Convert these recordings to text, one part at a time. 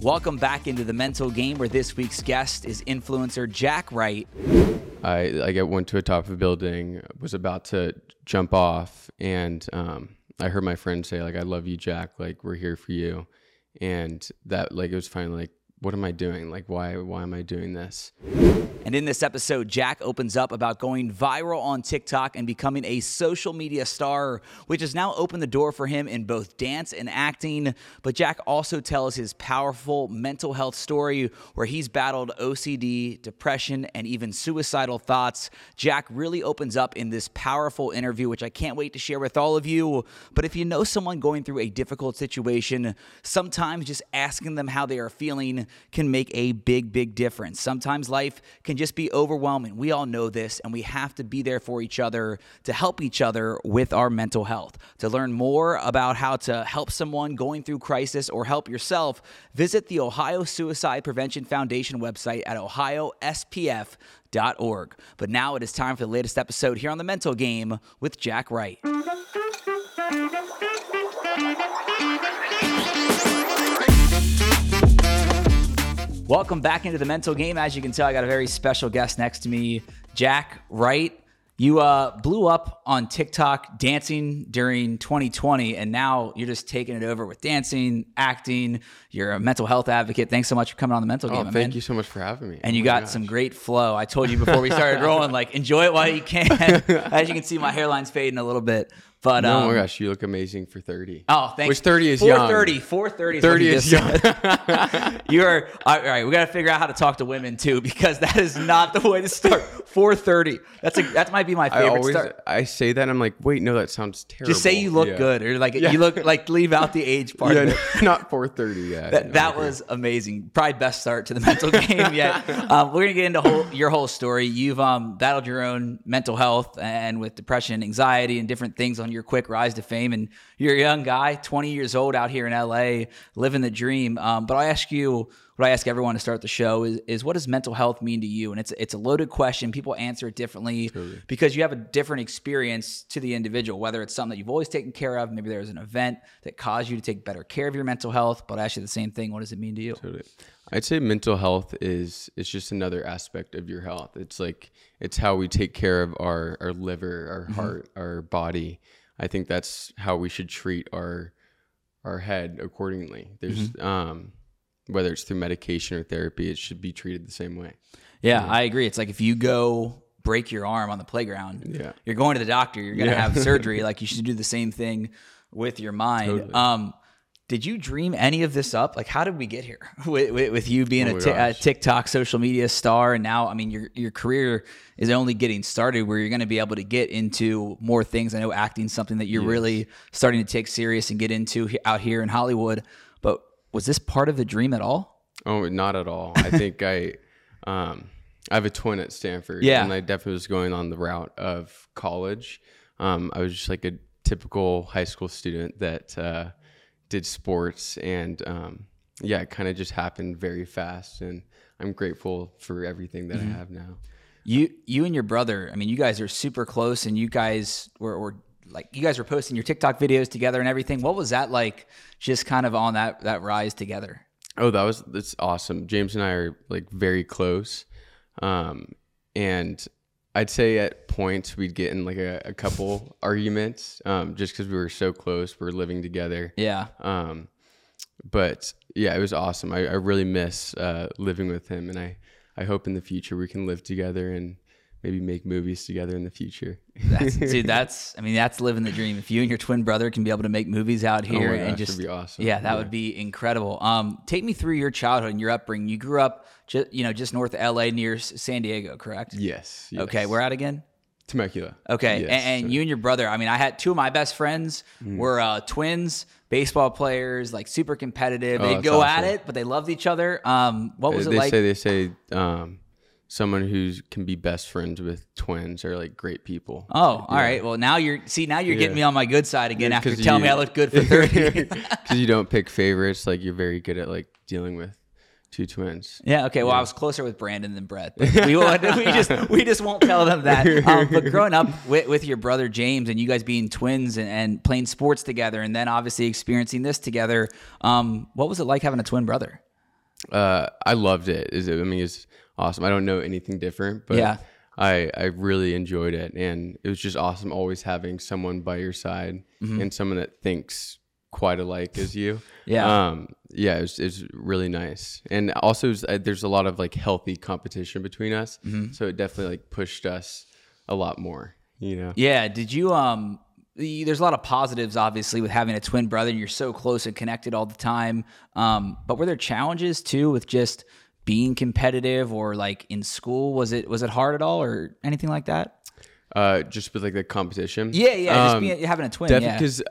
Welcome back into the mental game where this week's guest is influencer Jack Wright. I I went to a top of a building, was about to jump off, and um, I heard my friend say like, "I love you, Jack. Like we're here for you," and that like it was finally like, "What am I doing? Like why why am I doing this?" And in this episode, Jack opens up about going viral on TikTok and becoming a social media star, which has now opened the door for him in both dance and acting. But Jack also tells his powerful mental health story where he's battled OCD, depression, and even suicidal thoughts. Jack really opens up in this powerful interview, which I can't wait to share with all of you. But if you know someone going through a difficult situation, sometimes just asking them how they are feeling can make a big, big difference. Sometimes life can just be overwhelming. We all know this, and we have to be there for each other to help each other with our mental health. To learn more about how to help someone going through crisis or help yourself, visit the Ohio Suicide Prevention Foundation website at ohiospf.org. But now it is time for the latest episode here on The Mental Game with Jack Wright. Welcome back into the mental game. As you can tell, I got a very special guest next to me, Jack Wright. You uh, blew up on TikTok dancing during 2020, and now you're just taking it over with dancing, acting. You're a mental health advocate. Thanks so much for coming on the mental Oh, game. thank man. you so much for having me. And Oh you got gosh. some great flow. I told you before we started rolling, like enjoy it while you can. As you can see, my hairline's fading a little bit, but Oh um, my gosh, you look amazing for 30. Oh, thanks. Which 30 is young. 430. 430 is 30 what he is just young. said. You're all right. We got to figure out how to talk to women too, because that is not the way to start. 430. That's a that might be my I favorite always start. I say that and I'm like, wait, no, that sounds terrible. Just say you look Yeah. good, or like Yeah. you look like leave out the age part. Yeah, not 430. Yeah, That, no, that was amazing. Probably best start to the mental game yet. Um, we're gonna get into whole, your whole story. You've um, battled your own mental health and with depression, anxiety, and different things on your quick rise to fame. And you're a young guy, 20 years old, out here in LA, living the dream. Um, but I ask you, what I ask everyone to start the show is, is what does mental health mean to you? And it's it's a loaded question. People answer it differently because you have a different experience to the individual. Whether it's something that you've always taken care of, maybe there's an event that caused you to take better care of your mental health. But I ask you the same thing. What does it mean to you? Totally. I'd say mental health is it's just another aspect of your health. It's like it's how we take care of our our liver, our Mm-hmm. heart, our body. I think that's how we should treat our our head accordingly. There's Mm-hmm. um whether it's through medication or therapy, it should be treated the same way. Yeah, I agree. It's like if you go break your arm on the playground, Yeah. you're going to the doctor, you're going to Yeah. have surgery. Like you should do the same thing with your mind. Totally. Um, did you dream any of this up? Like, how did we get here with, with, with you being Oh a, ti- a. TikTok social media star? And now, I mean, your your career is only getting started where you're going to be able to get into more things. I know acting's something that you're really starting to take serious and get into out here in Hollywood. But was this part of the dream at all? Oh, not at all. I think I, um, I have a twin at Stanford. Yeah. And I definitely was going on the route of college. Um, I was just like a typical high school student that uh, did sports. And um, yeah, it kind of just happened very fast. And I'm grateful for everything that Mm-hmm. I have now. You you and your brother, I mean, you guys are super close, and you guys were, were like you guys were posting your TikTok videos together and everything. What was that like? Just kind of on that that rise together. Oh, that was that's awesome. James and I are like very close, um, and I'd say at points we'd get in like a, a couple arguments, um, just because we were so close. We are living together, Yeah, um, but yeah, it was awesome. I, I really miss uh, living with him, and I I hope in the future we can live together and maybe make movies together in the future. that's, dude. That's I mean, that's living the dream. If you and your twin brother can be able to make movies out Oh here gosh, and just be awesome. yeah, that Yeah. would be incredible. Um, take me through your childhood and your upbringing. You grew up, just you know, just north of LA, near San Diego, correct? Yes. yes. Okay, we're out again? Temecula. Okay, Yes, and, and you and your brother. I mean, I had two of my best friends Mm. were uh, twins, baseball players, like super competitive. Oh, They'd go at it, but they loved each other. Um, what was they it like? say they say um, someone who can be best friends with twins are like great people. oh, all right. Well, now you're see now you're getting me on my good side again Yeah, after telling me I look good for thirty. because you don't pick favorites. Like you're very good at like dealing with two twins. Yeah. Okay. Well, I was closer with Brandon than Brett. We, won't, we just we just won't tell them that. Um, but growing up with, with your brother James and you guys being twins and, and playing sports together, and then obviously experiencing this together, um, what was it like having a twin brother? Uh, I loved it. Is it? I mean, it's awesome. I don't know anything different, but Yeah. I I really enjoyed it, and it was just awesome always having someone by your side and someone that thinks quite alike as you. Yeah. Um. Yeah. It was, it was really nice, and also was, uh, there's a lot of like healthy competition between us, so it definitely like pushed us a lot more. You know. Yeah. Did you um? There's a lot of positives, obviously, with having a twin brother, and you're so close and connected all the time. Um, but were there challenges too with just being competitive, or like in school? Was it was it hard at all, or anything like that? Uh, just with like the competition. Yeah, yeah. Just Um, being, having a twin. Definitely yeah. because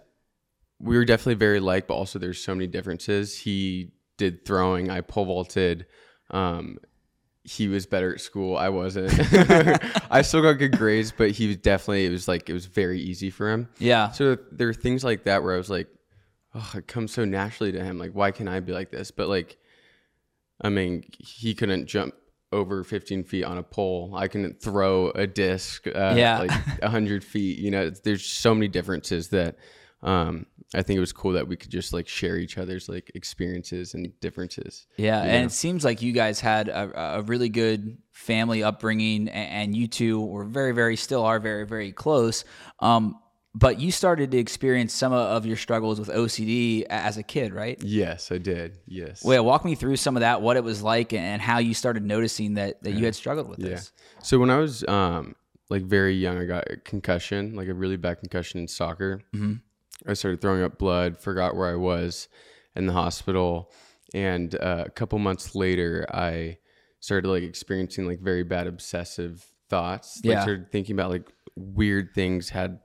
we were definitely very like, but also there's so many differences. He did throwing, I pole vaulted. Um, he was better at school. I wasn't. I still got good grades, but he was definitely. It was like it was very easy for him. Yeah. So there are things like that where I was like, oh, it comes so naturally to him. Like, why can't I be like this? But like, I mean, he couldn't jump over 15 feet on a pole. I can throw a disc, uh, Yeah. like 100 feet. You know, there's so many differences that um, I think it was cool that we could just like share each other's like experiences and differences. Yeah, and it seems like you guys had a, a really good family upbringing, a- and you two were very, very, still are very, very close. Um, but you started to experience some of- your struggles with OCD as a kid, right? Yes, I did. Yes. Well, walk me through some of that, what it was like, and how you started noticing that that you had struggled with Yeah. this. So when I was um like very young, I got a concussion, like a really bad concussion in soccer. Mm-hmm. I started throwing up blood, forgot where I was in the hospital, and uh, a couple months later, I started like experiencing like very bad obsessive thoughts. Like Yeah. started thinking about like weird things. Had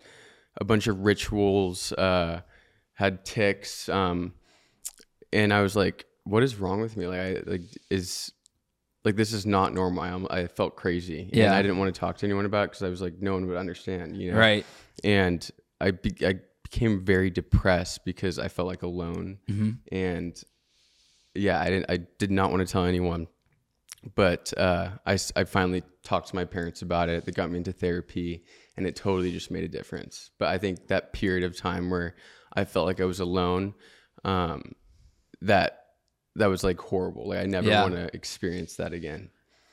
a bunch of rituals. Uh, had ticks. Um, and I was like, "What is wrong with me? Like, I like is." Like this is not normal. I, I felt crazy, and I didn't want to talk to anyone about it because I was like, no one would understand, you know. Right. And I be- I became very depressed because I felt like alone, and yeah, I didn't. I did not want to tell anyone, but uh, I I finally talked to my parents about it. They got me into therapy, and it totally just made a difference. But I think that period of time where I felt like I was alone, um, that that was like horrible. Like I never Yeah. want to experience that again.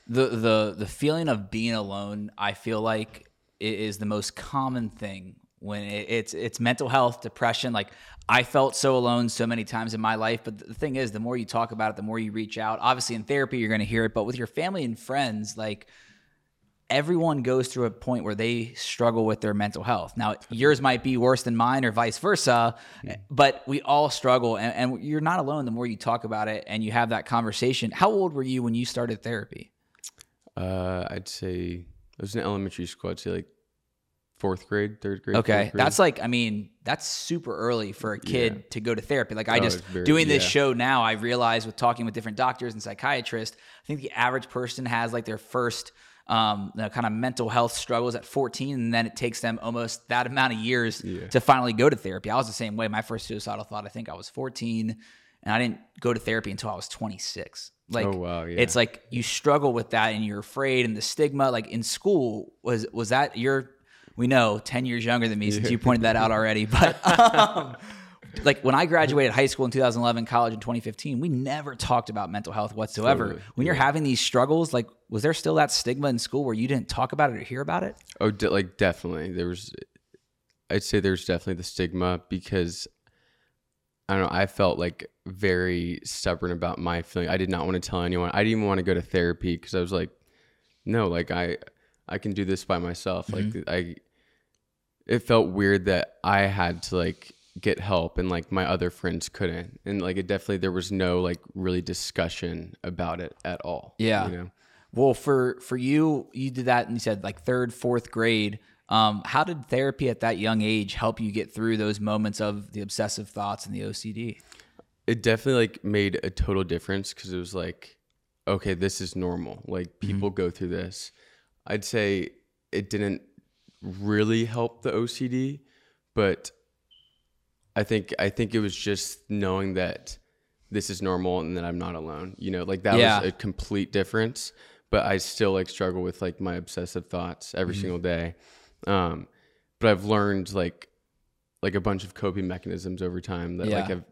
the the the feeling of being alone i feel like is the most common thing when it, it's it's mental health depression like i felt so alone so many times in my life but the thing is the more you talk about it the more you reach out obviously in therapy you're going to hear it but with your family and friends like everyone goes through a point where they struggle with their mental health. Now, yours might be worse than mine or vice versa, but we all struggle. And, and you're not alone the more you talk about it and you have that conversation. How old were you when you started therapy? Uh, I'd say I was in elementary school. I'd say like fourth grade, third grade. Okay. grade. That's like, I mean, that's super early for a kid to go to therapy. Like, I Oh, just, very- doing this yeah. show now, I realize with talking with different doctors and psychiatrists, I think the average person has like their first um, you know, kind of mental health struggles at 14, and then it takes them almost that amount of years to finally go to therapy. I was the same way. My first suicidal thought, I think I was 14, and I didn't go to therapy until I was 26. Like, Oh, wow, yeah. it's like you struggle with that, and you're afraid, and the stigma. Like in school, was was that your? We know 10 years younger than me, since you pointed that out already, but. Um, like when I graduated high school in 2011, college in 2015, we never talked about mental health whatsoever. Totally, When you're having these struggles, like was there still that stigma in school where you didn't talk about it or hear about it? Oh, de- like definitely. There was, I'd say there's definitely the stigma because I don't know. I felt like very stubborn about my feeling. I did not want to tell anyone. I didn't even want to go to therapy because I was like, no, like I, I can do this by myself. Mm-hmm. Like I, it felt weird that I had to like get help and like my other friends couldn't. And like it definitely there was no like really discussion about it at all. Yeah. You know. Well, for for you, you did that and you said like third, fourth grade. Um, how did therapy at that young age help you get through those moments of the obsessive thoughts and the OCD? it definitely like made a total difference because it was like okay this is normal like people go through this i'd say it didn't really help the ocd but i think i think it was just knowing that this is normal and that I'm not alone. You know, like that Yeah. was a complete difference. But I still like struggle with like my obsessive thoughts every Mm-hmm. single day. Um, but I've learned like like a bunch of coping mechanisms over time that like have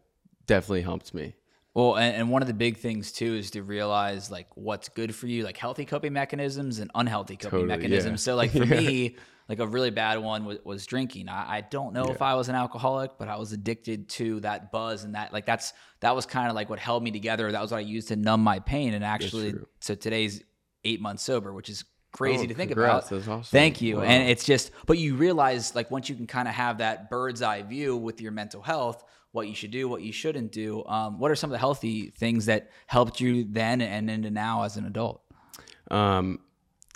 definitely helped me. Well, and, and one of the big things too is to realize like what's good for you, like healthy coping mechanisms and unhealthy coping Totally, mechanisms. yeah. So, like for me, like a really bad one was, was drinking. I, I don't know if I was an alcoholic, but I was addicted to that buzz and that like that's that was kind of like what held me together. That was what I used to numb my pain. And actually, so today's eight months sober, which is crazy Oh, to think congrats. about. That's awesome. Thank you. Wow. And it's just, but you realize like once you can kind of have that bird's eye view with your mental health, what you should do, what you shouldn't do. Um, what are some of the healthy things that helped you then and into now as an adult? Um,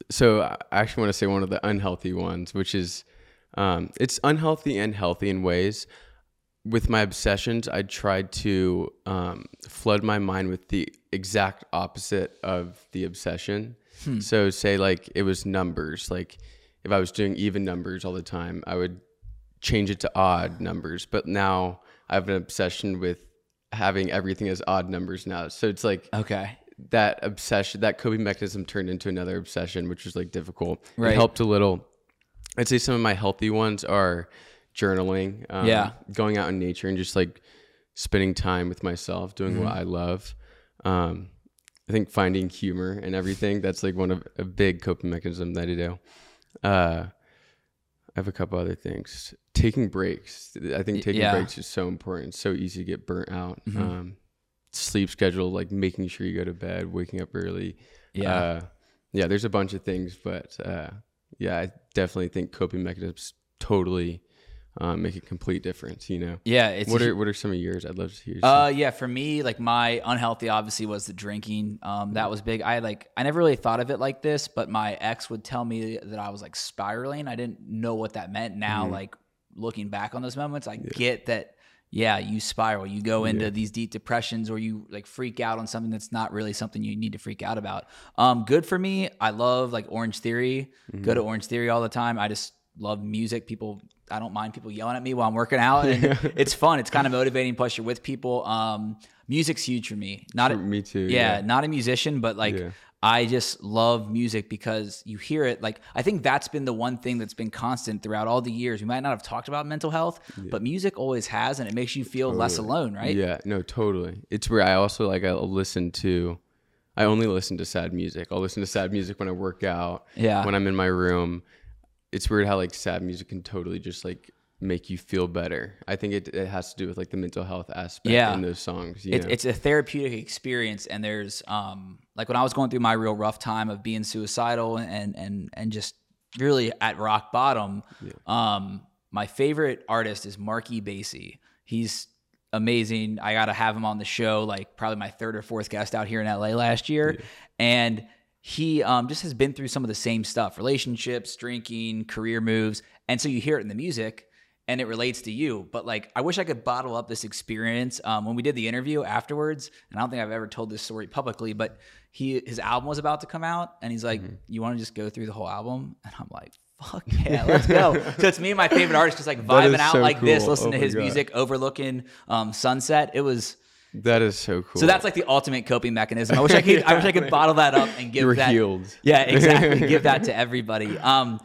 so I actually want to say one of the unhealthy ones, which is um, it's unhealthy and healthy in ways. With my obsessions, I tried to um, flood my mind with the exact opposite of the obsession. So, say like it was numbers. Like if I was doing even numbers all the time, I would change it to odd numbers. But now I have an obsession with having everything as odd numbers now. So it's like Okay. That obsession, that coping mechanism turned into another obsession, which was like difficult. Right. It helped a little. I'd say some of my healthy ones are journaling, um, Yeah. going out in nature and just like spending time with myself, doing Mm-hmm. what I love. Um, I think finding humor and everything, that's like one of a big coping mechanism that I do. Uh, I have a couple other things. Taking breaks. I think taking yeah. breaks is so important. It's so easy to get burnt out. Mm-hmm. Um, sleep schedule, like making sure you go to bed, waking up early. Yeah. Uh, yeah, there's a bunch of things, but uh, yeah, I definitely think coping mechanisms totally um, make a complete difference. You know, Yeah. It's what are what are some of yours? I'd love to hear. Uh, yeah, for me, like my unhealthy obviously was the drinking. Um, that was big. I like I never really thought of it like this, but my ex would tell me that I was like spiraling. I didn't know what that meant. Now, like looking back on those moments, I get that. Yeah, you spiral. You go into these deep depressions, or you like freak out on something that's not really something you need to freak out about. Um, good for me. I love like Orange Theory. Go to Orange Theory all the time. I just love music. People, I don't mind people yelling at me while I'm working out, and it's fun. It's kind of motivating. Plus, you're with people. Um, music's huge for me. Not a, me too. yeah, Yeah, not a musician, but like Yeah. I just love music because you hear it. Like I think that's been the one thing that's been constant throughout all the years. We might not have talked about mental health, but music always has, and it makes you feel less alone, right? Yeah, no, totally. It's where I also like I'll listen to. I only listen to sad music. I'll listen to sad music when I work out. Yeah. When I'm in my room, it's weird how like sad music can totally just like make you feel better. I think it, it has to do with like the mental health aspect Yeah. in those songs. You It's, a therapeutic experience, and there's um like when I was going through my real rough time of being suicidal and and and just really at rock bottom. Um, my favorite artist is Marky Basie. He's amazing. I got to have him on the show, like probably my third or fourth guest out here in LA last year, and he um, just has been through some of the same stuff relationships drinking career moves and so you hear it in the music and it relates to you but like i wish i could bottle up this experience um, when we did the interview afterwards and i don't think i've ever told this story publicly but he his album was about to come out and he's like you want to just go through the whole album and i'm like fuck yeah let's go so it's me and my favorite artist just like vibing out so like this cool. listening Oh to his God. music overlooking um, sunset it was that is so cool. so that's like the ultimate coping mechanism. I wish I could. I wish I could bottle that up and give that. healed. Yeah, exactly. give that to everybody. Um,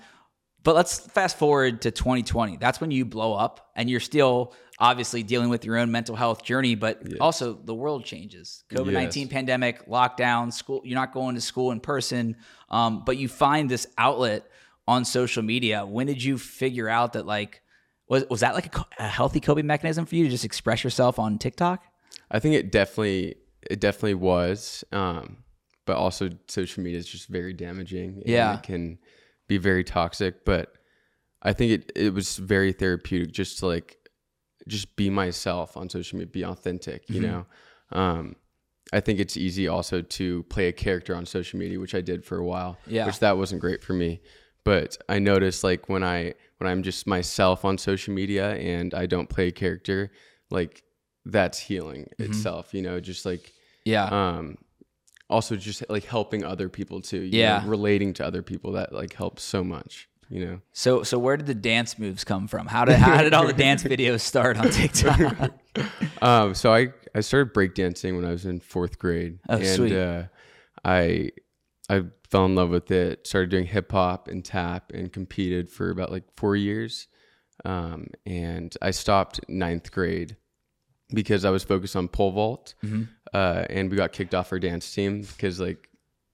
but let's fast forward to 2020. That's when you blow up, and you're still obviously dealing with your own mental health journey, but also the world changes. COVID 19 Yes. pandemic, lockdown, school. You're not going to school in person, um, but you find this outlet on social media. When did you figure out that like was was that like a, a healthy coping mechanism for you to just express yourself on TikTok? I think it definitely it definitely was. Um, but also social media is just very damaging. and Yeah. It can be very toxic. But I think it, it was very therapeutic just to like just be myself on social media, be authentic, you Mm-hmm. know? Um, I think it's easy also to play a character on social media, which I did for a while. Yeah. Which that wasn't great for me. But I noticed like when I when I'm just myself on social media and I don't play a character, like that's healing Mm-hmm. itself, you know, just like Yeah. um also just like helping other people too. you Yeah. know, relating to other people that like helps so much, you know. So so where did the dance moves come from? How did how did all the dance videos start on TikTok? Um, so I, I I started breakdancing when I was in fourth grade. Oh, and, sweet. Uh, I I fell in love with it. Started doing hip hop and tap, and competed for about like four years. Um, and I stopped ninth grade because I was focused on pole vault, Mm-hmm. uh, and we got kicked off our dance team because like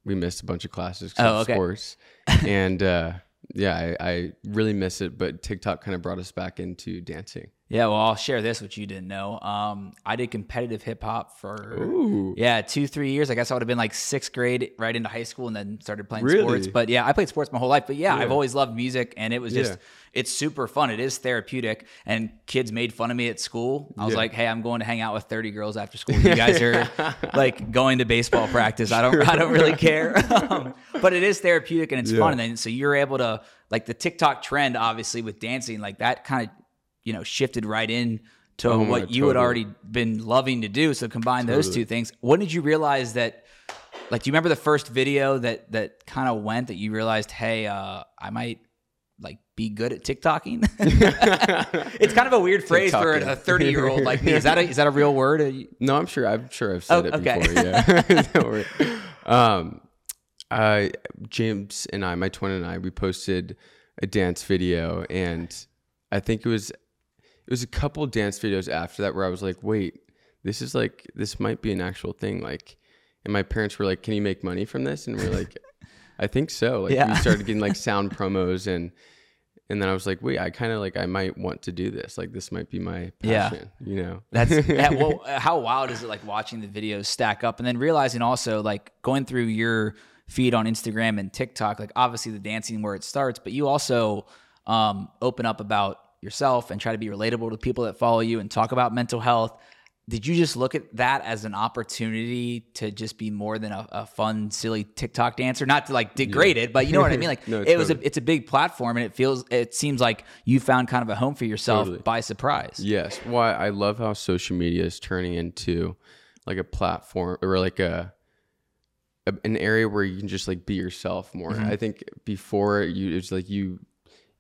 we missed a bunch of classes Oh, because okay. of sports. and uh, yeah, I, I really miss it. But TikTok kind of brought us back into dancing. Yeah, well, I'll share this, which you didn't know. Um, I did competitive hip hop for Ooh. yeah two, three years. I guess I would have been like sixth grade, right into high school, and then started playing Really? sports. But yeah, I played sports my whole life. But yeah, I've always loved music, and it was just Yeah. it's super fun. It is therapeutic, and kids made fun of me at school. I was Yeah. like, hey, I'm going to hang out with 30 girls after school. You guys are like going to baseball practice. I don't I don't really care. Um, but it is therapeutic and it's Yeah. fun. And then so you're able to like the TikTok trend, obviously with dancing, like that kind of you know shifted right in to Oh what you had already been loving to do. So combine those two things. When did you realize that? Like, do you remember the first video that that kind of went that you realized, hey, uh, I might like be good at TikToking? it's kind of a weird phrase for a 30 year old like me. Is that a, is that a real word? You- No, I'm sure. I'm sure I've said Oh, it okay. before. Yeah. Don't worry. um, I James and I, my twin and I, we posted a dance video, and I think it was it was a couple dance videos after that where I was like, wait, this is like this might be an actual thing. Like, and my parents were like, can you make money from this? And we're like, I think so. Like, Yeah. we started getting like sound promos and. And then I was like, wait, I kind of like, I might want to do this. Like, this might be my Yeah. passion, you know? That's yeah, well, how wild is it like watching the videos stack up and then realizing also like going through your feed on Instagram and TikTok, like obviously the dancing where it starts, but you also um, open up about yourself and try to be relatable to people that follow you and talk about mental health. Did you just look at that as an opportunity to just be more than a, a fun, silly TikTok dancer? Not to like degrade it, but you know what I mean. Like No, it was a, it's a big platform, and it feels, it seems like you found kind of a home for yourself Totally. by surprise. Yes. Why I love how social media is turning into like a platform or like a, a an area where you can just like be yourself more. Mm-hmm. I think before you it's like you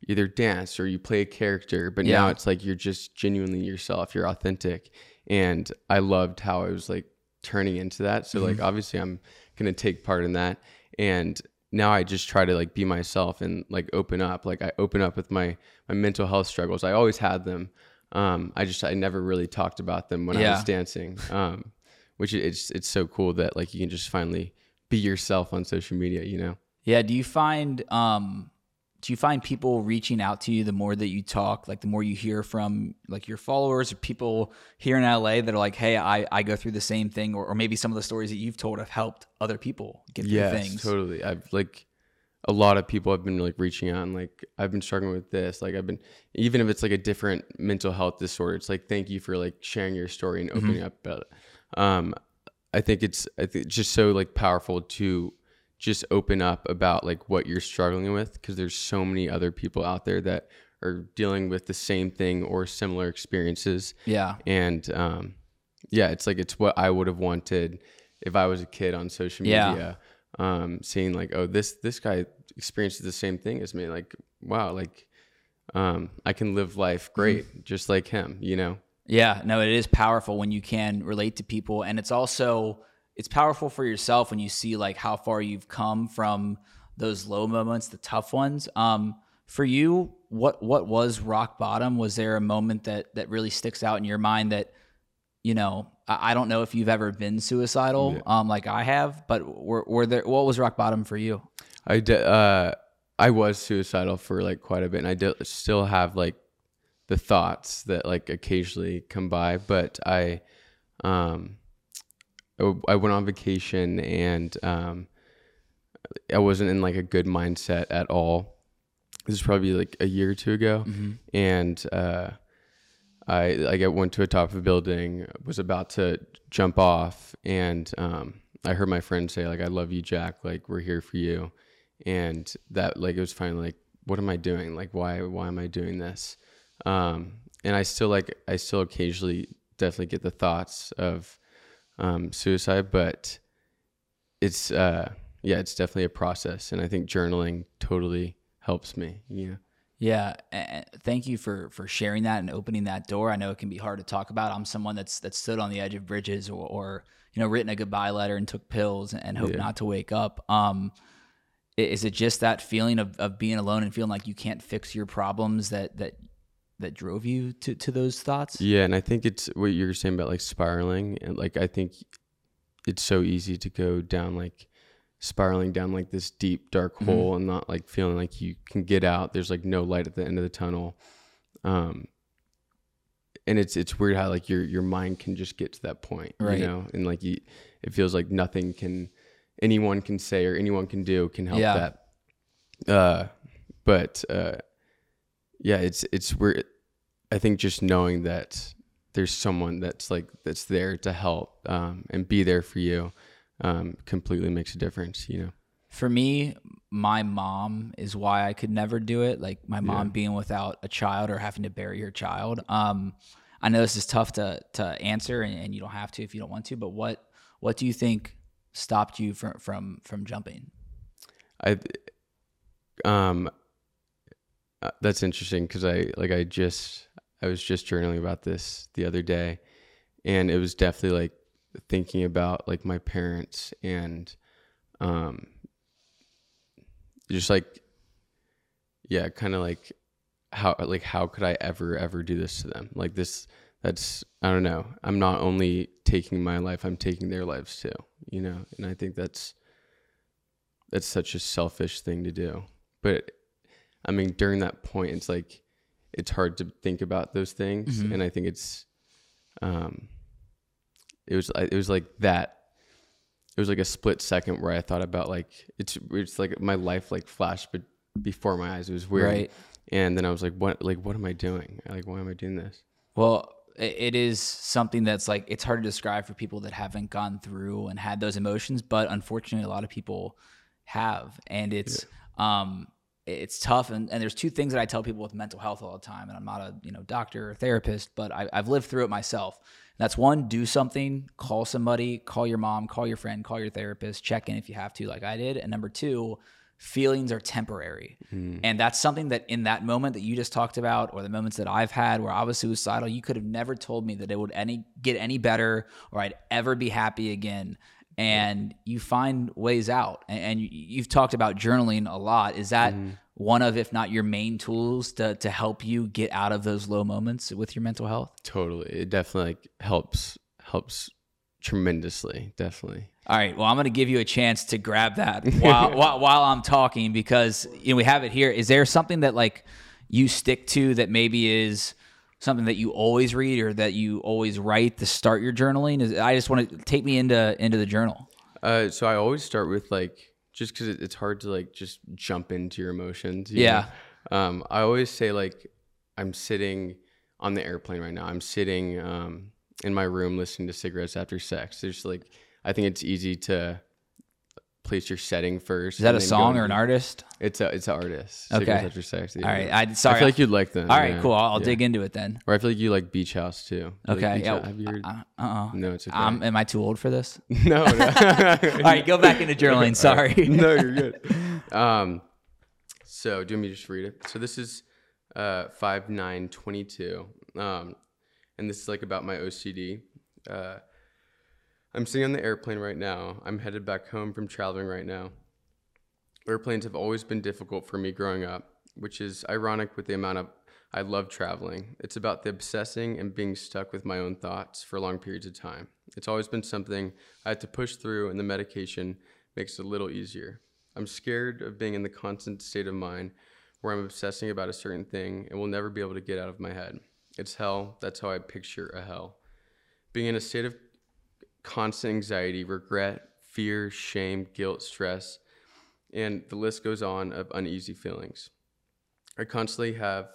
either dance or you play a character, but now it's like you're just genuinely yourself. You're authentic. And I loved how I was like turning into that. So Mm-hmm. like obviously I'm gonna take part in that. And now I just try to like be myself and like open up. Like I open up with my my mental health struggles. I always had them. Um, I just I never really talked about them when I was dancing. Um, which it's it's so cool that like you can just finally be yourself on social media. You know. Yeah. Do you find um do you find people reaching out to you the more that you talk, like the more you hear from like your followers or people here in LA that are like, hey, I, I go through the same thing, or, or maybe some of the stories that you've told have helped other people get through Yes, things. totally. I've like a lot of people have been like reaching out and like I've been struggling with this. Like I've been even if it's like a different mental health disorder, it's like thank you for like sharing your story and opening up about it. Um I think it's I think it's just so like powerful to just open up about like what you're struggling with because there's so many other people out there that are dealing with the same thing or similar experiences Yeah. and um, yeah, it's like it's what I would have wanted if I was a kid on social Yeah. media, um, seeing like, oh, this this guy experiences the same thing as me. Like, wow, like um, I can live life great just like him. You know? Yeah, no, it is powerful when you can relate to people, and it's also it's powerful for yourself when you see like how far you've come from those low moments, the tough ones. Um, for you, what what was rock bottom? Was there a moment that that really sticks out in your mind that you know? I, I don't know if you've ever been suicidal, um, like I have, but were, were there? What was rock bottom for you? I de- uh, I was suicidal for like quite a bit, and I do- still have like the thoughts that like occasionally come by. But I, um, I I went on vacation and um, I wasn't in like a good mindset at all. This is probably like a year or two ago, and uh, I like I went to a top of a building, was about to jump off, and um, I heard my friend say like, "I love you, Jack. Like we're here for you," and that like it was finally like, "What am I doing? Like why why am I doing this?" Um, and I still like I still occasionally definitely get the thoughts of um, suicide, but it's uh, yeah, it's definitely a process, and I think journaling totally helps me. You know. Yeah, and thank you for for sharing that and opening that door. I know it can be hard to talk about. I'm someone that's that stood on the edge of bridges or, or you know written a goodbye letter and took pills and hope Yeah. not to wake up. Um, is it just that feeling of, of being alone and feeling like you can't fix your problems that that that drove you to to those thoughts? Yeah, and I think it's what you were saying about like spiraling, and like I think it's so easy to go down like spiraling down like this deep dark Mhm. hole and not like feeling like you can get out. There's like no light at the end of the tunnel. Um and it's it's weird how like your your mind can just get to that point, Right. you know, and like you it feels like nothing can anyone can say or anyone can do can help Yeah. that. Uh but uh yeah, it's it's weird I think just knowing that there's someone that's like that's there to help um, and be there for you um, completely makes a difference. You know. For me, my mom is why I could never do it. Like my mom Yeah. being without a child or having to bury her child. Um, I know this is tough to to answer, and, and you don't have to if you don't want to. But what what do you think stopped you from from from jumping? I um uh, that's interesting because I like I just I was just journaling about this the other day, and it was definitely like thinking about like my parents and um just like yeah kind of like how like how could I ever ever do this to them? Like this that's I don't know. I'm not only taking my life I'm taking their lives too you know? And I think that's that's such a selfish thing to do. But I mean during that point it's like it's hard to think about those things. Mhm. and I think it's um it was it was like that it was like a split second where I thought about like it's it's like my life like flashed be- before my eyes. It was weird. Right. and then I was like what like what am I doing? Like why am I doing this? Well, it is something that's like it's hard to describe for people that haven't gone through and had those emotions, but unfortunately, a lot of people have, and it's um it's tough. And, and there's two things that I tell people with mental health all the time, and I'm not a you know doctor or therapist, but I, I've lived through it myself. That's one, do something, call somebody, call your mom, call your friend, call your therapist, check in if you have to, like I did. And number two, feelings are temporary. Hmm. And that's something that in that moment that you just talked about, or the moments that I've had where I was suicidal, you could have never told me that it would any get any better or I'd ever be happy again. And you find ways out. And, and you, you've talked about journaling a lot. Is that mm-hmm. one of, if not your main tools to, to help you get out of those low moments with your mental health? totally it definitely like helps helps tremendously definitely All right. Well, I'm going to give you a chance to grab that while, while while I'm talking because you know we have it here. Is there something that like you stick to that maybe is something that you always read or that you always write to start your journaling? Is I just want to take me into into the journal. Uh, so I always start with like just because it, it's hard to like just jump into your emotions. you Yeah. Um, I always say like I'm sitting on the airplane right now. I'm sitting um, in my room listening to cigarettes after sex. There's like I think it's easy to place your setting first. Is that a song or an artist? It's a it's an artist. Okay. Cigarettes after sex. All right. I sorry. I feel like you'd like them. all right. yeah, Cool. I'll, I'll yeah. dig into it then. Or I feel like you like Beach House too. You Okay. Beach Yeah. House? Have you heard? Uh uh. no, it's okay. Um, am I too old for this? no. no. All right. Go back into journaling. Sorry. no, you're good. Um, so do you want me to just read it? So this is uh five nine twenty two. Um, and this is like about my OCD. Uh, I'm sitting on the airplane right now. I'm headed back home from traveling right now. Airplanes have always been difficult for me growing up, which is ironic with the amount of I love traveling. It's about the obsessing and being stuck with my own thoughts for long periods of time. It's always been something I had to push through, and the medication makes it a little easier. I'm scared of being in the constant state of mind where I'm obsessing about a certain thing and will never be able to get out of my head. It's hell. That's how I picture a hell. Being in a state of constant anxiety, regret, fear, shame, guilt, stress, and the list goes on of uneasy feelings. I constantly have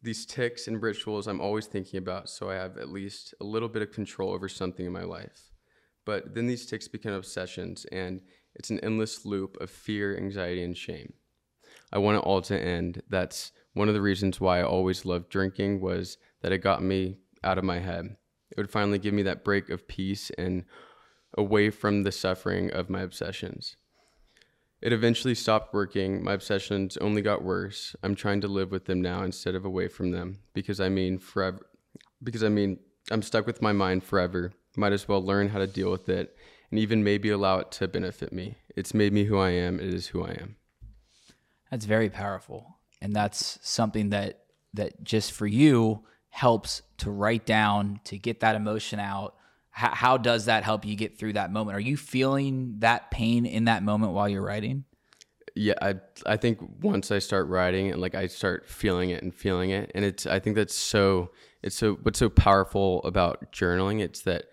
these ticks and rituals I'm always thinking about, so I have at least a little bit of control over something in my life. But then these ticks become obsessions, and it's an endless loop of fear, anxiety, and shame. I want it all to end. That's one of the reasons why I always loved drinking was that it got me out of my head. It would finally give me that break of peace and away from the suffering of my obsessions. It eventually stopped working. My obsessions only got worse. I'm trying to live with them now instead of away from them because I mean forever because I mean I'm stuck with my mind forever. Might as well learn how to deal with it and even maybe allow it to benefit me. It's made me who I am. It is who I am. That's very powerful. And that's something that that just for you helps to write down, to get that emotion out. How, how does that help you get through that moment? Are you feeling that pain in that moment while you're writing? Yeah, I I think once I start writing and like I start feeling it and feeling it, and it's I think that's so it's so what's so powerful about journaling. It's that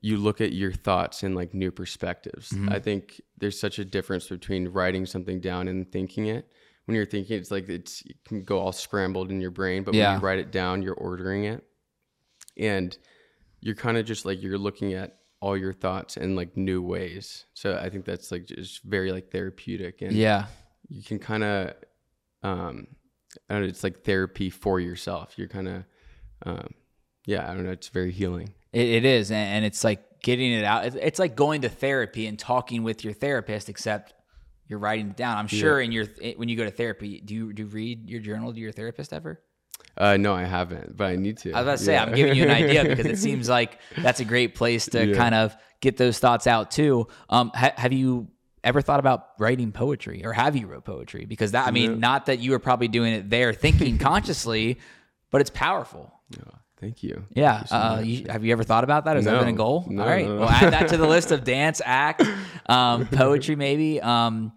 you look at your thoughts in like new perspectives. Mm-hmm. I think there's such a difference between writing something down and thinking it. When you're thinking, it's like it's it can go all scrambled in your brain, but yeah. when you write it down, you're ordering it, and you're kind of just like you're looking at all your thoughts in like new ways. So I think that's like just very like therapeutic, and yeah, you can kind of, um, I don't know, it's like therapy for yourself. You're kind of, um, yeah, I don't know, it's very healing. It, it is, and it's like getting it out. It's like going to therapy and talking with your therapist, except you're writing it down. I'm sure yeah. in your when you go to therapy, do you do you read your journal to your therapist ever? Uh, no, I haven't, but I need to. I was about to say, yeah. I'm giving you an idea because it seems like that's a great place to yeah. kind of get those thoughts out too. Um, ha- have you ever thought about writing poetry, or have you wrote poetry? Because that, I mean, not that you were probably doing it there thinking consciously, but it's powerful. Thank you. Yeah. Thank you so uh, you, have you ever thought about that? Has no, that been a goal? No, All right. No, we'll add that to the list of dance, act, um, poetry, maybe. Um,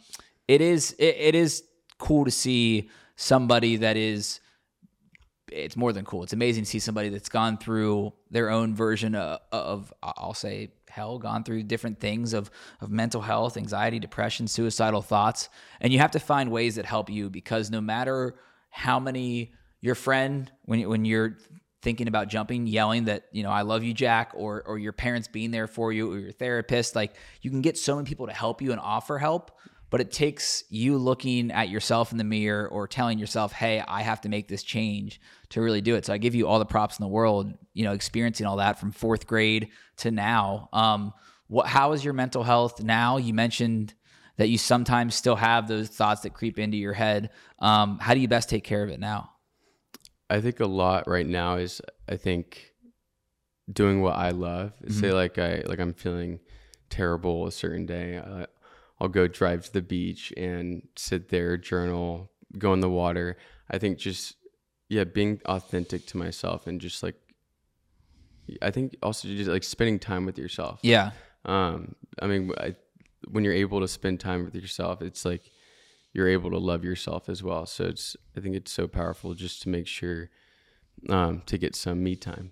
it is. It, it is cool to see somebody that is. It's more than cool. It's amazing to see somebody that's gone through their own version of, of I'll say hell, gone through different things of of mental health, anxiety, depression, suicidal thoughts, and you have to find ways that help you because no matter how many your friend when when you're thinking about jumping, yelling that, you know, I love you, Jack, or or your parents being there for you or your therapist. Like you can get so many people to help you and offer help, but it takes you looking at yourself in the mirror or telling yourself, hey, I have to make this change to really do it. So I give you all the props in the world, you know, experiencing all that from fourth grade to now. Um, what how is your mental health now? You mentioned that you sometimes still have those thoughts that creep into your head. Um, how do you best take care of it now? I think a lot right now is I think doing what I love. Mm-hmm. Say like I like I'm feeling terrible a certain day. Uh, I'll go drive to the beach and sit there, journal, go in the water. I think just yeah, being authentic to myself and just like I think also just like spending time with yourself. Yeah. Um I mean I, when you're able to spend time with yourself, it's like you're able to love yourself as well. So it's I think it's so powerful just to make sure um, to get some me time.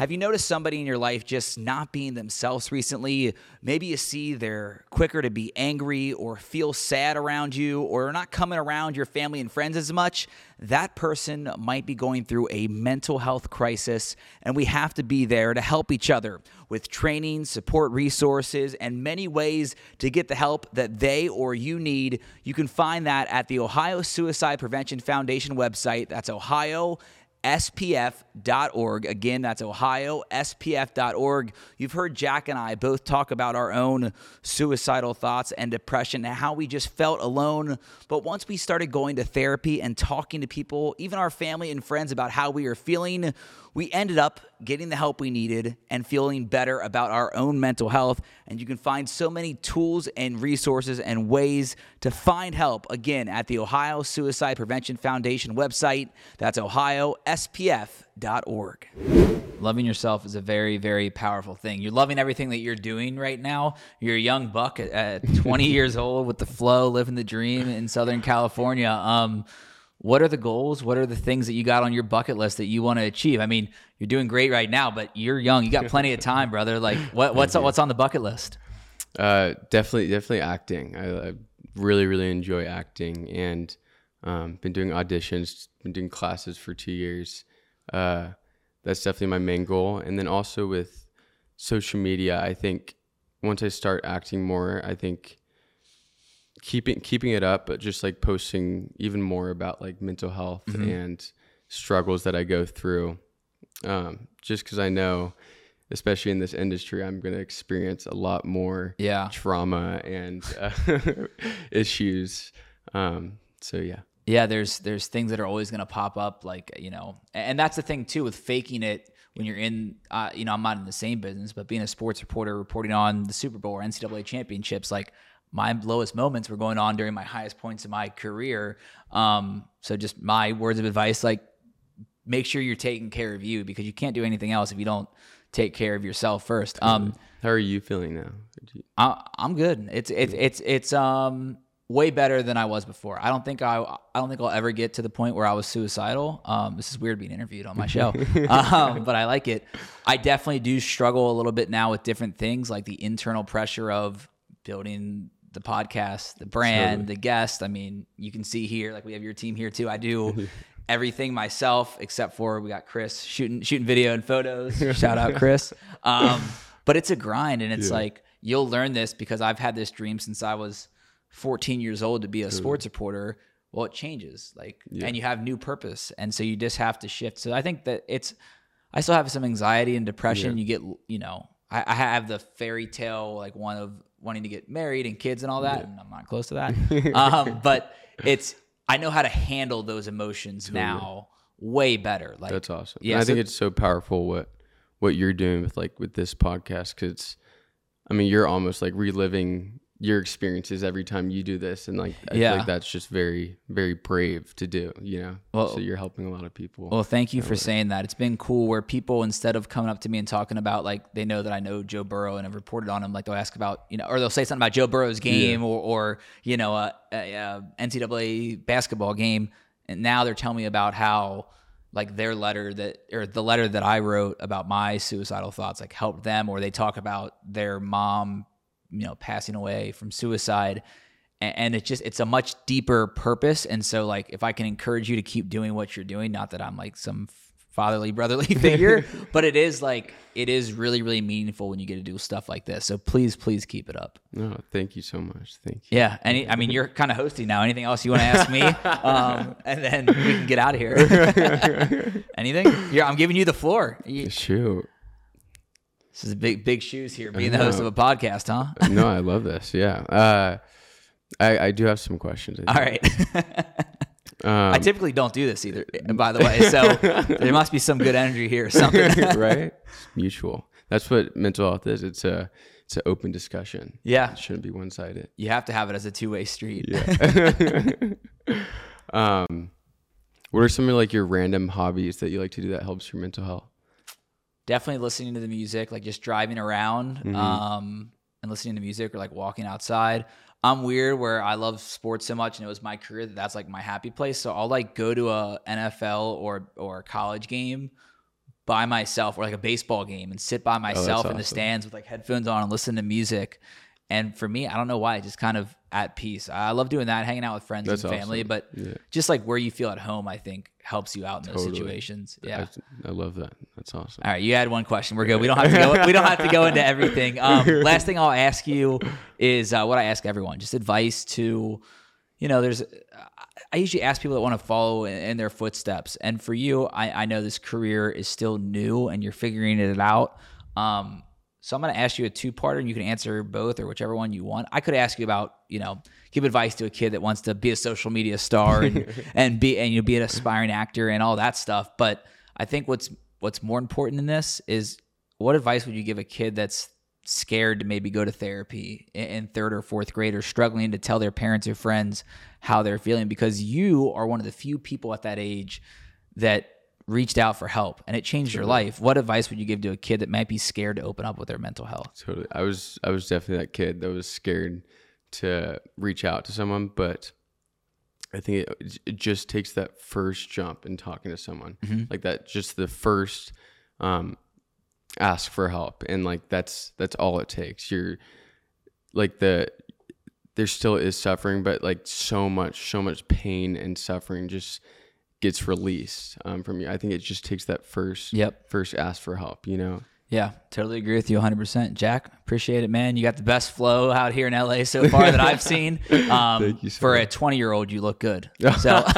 Have you noticed somebody in your life just not being themselves recently? Maybe you see they're quicker to be angry or feel sad around you or not coming around your family and friends as much. That person might be going through a mental health crisis, and we have to be there to help each other with training, support resources, and many ways to get the help that they or you need. You can find that at the Ohio Suicide Prevention Foundation website. That's Ohio spf.org. Again, that's Ohio, spf.org. You've heard Jack and I both talk about our own suicidal thoughts and depression and how we just felt alone. But once we started going to therapy and talking to people, even our family and friends, about how we are feeling, we ended up getting the help we needed and feeling better about our own mental health. And you can find so many tools and resources and ways to find help again at the Ohio Suicide Prevention Foundation website. That's ohiospf.org. Loving yourself is a very, very powerful thing. You're loving everything that you're doing right now. You're a young buck at 20 years old with the flow, living the dream in Southern California. Um, what are the goals? What are the things that you got on your bucket list that you want to achieve? I mean, you're doing great right now, but you're young. You got plenty of time, brother. Like, what, what's what's on the bucket list? Uh, definitely, definitely acting. I, I really, really enjoy acting, and um, been doing auditions, been doing classes for two years. Uh, that's definitely my main goal. And then also with social media, I think once I start acting more, I think keeping keeping it up, but just like posting even more about like mental health mm-hmm. and struggles that I go through. Um, just because I know especially in this industry, I'm going to experience a lot more Yeah. trauma and uh, issues. Um, so yeah, yeah there's there's things that are always going to pop up like you know and that's the thing too with faking it when you're in uh, you know i'm not in the same business but being a sports reporter reporting on the super bowl or ncaa championships like my lowest moments were going on during my highest points in my career um, so just my words of advice like make sure you're taking care of you because you can't do anything else if you don't take care of yourself first um, how are you feeling now? I, I'm good. It's it's it's it's um way better than I was before. I don't think I I don't think I'll ever get to the point where I was suicidal. Um, this is weird being interviewed on my show, um, but I like it. I definitely do struggle a little bit now with different things like the internal pressure of building the podcast, the brand, the guest. I mean, you can see here, like we have your team here too. I do everything myself except for we got Chris shooting shooting video and photos. Shout out Chris. Um, but it's a grind, and it's like you'll learn this because I've had this dream since I was 14 years old to be a sports reporter. Well, it changes, like, and you have new purpose, and so you just have to shift. So I think that it's. I still have some anxiety and depression. You get, you know, I, I have the fairy tale like one of wanting to get married and kids and all that, and I'm not close to that. um, but it's I know how to handle those emotions now way better. Like That's awesome. Yeah, And I so- think it's so powerful what what you're doing with like with this podcast because I mean you're almost like reliving your experiences every time you do this and like I Yeah. feel like that's just very very brave to do you know Well- so you're helping a lot of people Well, thank you for saying that. It's been cool where people, instead of coming up to me and talking about, like, they know that I know Joe Burrow and have reported on him, like, they'll ask about, you know, or they'll say something about Joe Burrow's game or, or, you know, uh, uh, uh, a, a, a NCAA basketball game. And now they're telling me about how, like, their letter that, or the letter that I wrote about my suicidal thoughts, like, helped them, or they talk about their mom, you know, passing away from suicide. And, and it's just it's a much deeper purpose. And so like if i can encourage you to keep doing what you're doing not that i'm like some fatherly brotherly figure but it is like it is really really meaningful when you get to do stuff like this. So please please keep it up. No thank you so much. Thank you. Yeah any i mean you're kind of hosting now. Anything else you want to ask me? Um, and then we can get out of here. Anything? Yeah i'm giving you the floor. You- shoot this is big big shoes here being the host of a podcast huh no I love this yeah uh, I I do have some questions I all think. right Um, I typically don't do this either, by the way. So there must be some good energy here or something. right It's mutual that's what mental health is it's a it's an open discussion yeah. it shouldn't be one sided You have to have it as a two way street. Yeah. um, what are some of like your random hobbies that you like to do that helps your mental health? Definitely listening to the music, like just driving around Mm-hmm. um, and listening to music or like walking outside. I'm weird where I love sports so much and it was my career that that's like my happy place. So I'll like go to a NFL or or college game by myself or like a baseball game and sit by myself in the stands with like headphones on and listen to music. And for me, I don't know why, just kind of at peace. I love doing that, hanging out with friends That's and family, awesome. but Yeah. just like where you feel at home, I think helps you out in those situations. Yeah. I, I love that. That's awesome. All right, you had one question. We're good. We don't have to go. We don't have to go into everything. Um, last thing I'll ask you is uh, what I ask everyone: just advice to, you know, there's. I usually ask people that want to follow in, in their footsteps, and for you, I, I know this career is still new and you're figuring it out. Um, so I'm going to ask you a two-parter, and you can answer both or whichever one you want. I could ask you about, you know, give advice to a kid that wants to be a social media star and, and be and you know, be an aspiring actor and all that stuff. But I think what's what's more important in this is what advice would you give a kid that's scared to maybe go to therapy in third or fourth grade or struggling to tell their parents or friends how they're feeling because you are one of the few people at that age that reached out for help and it changed your life. What advice would you give to a kid that might be scared to open up with their mental health? Totally. I was I was definitely that kid that was scared to reach out to someone, but I think it, it just takes that first jump in talking to someone, like that. Just the first um, ask for help, and like that's that's all it takes. You're like the there still is suffering, but like so much, so much pain and suffering just gets released um, from you. I think it just takes that first Yep. first ask for help. You know, Yeah, totally agree with you 100%. Jack, appreciate it, man. You got the best flow out here in LA so far that I've seen. Um, so for much. a 20 year old, you look good. So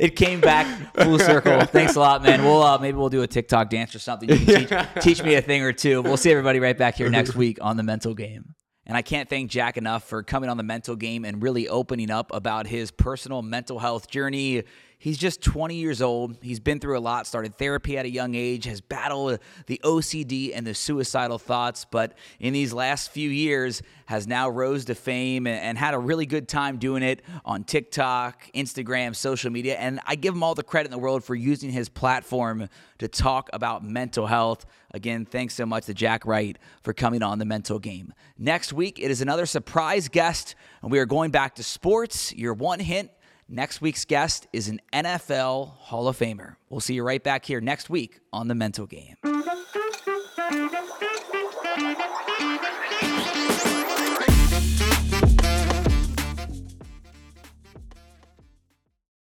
it came back full circle. Thanks a lot, man. We'll uh, maybe we'll do a TikTok dance or something. You can teach, teach me a thing or two. We'll see everybody right back here next week on the mental game. And I can't thank Jack enough for coming on the mental game and really opening up about his personal mental health journey. He's just 20 years old. He's been through a lot, started therapy at a young age, has battled the OCD and the suicidal thoughts, but in these last few years has now rose to fame and had a really good time doing it on TikTok, Instagram, social media. And I give him all the credit in the world for using his platform to talk about mental health. Again, thanks so much to Jack Wright for coming on the mental game. Next week, it is another surprise guest, and we are going back to sports. Your one hint Next week's guest is an NFL Hall of Famer. We'll see you right back here next week on The Mental Game.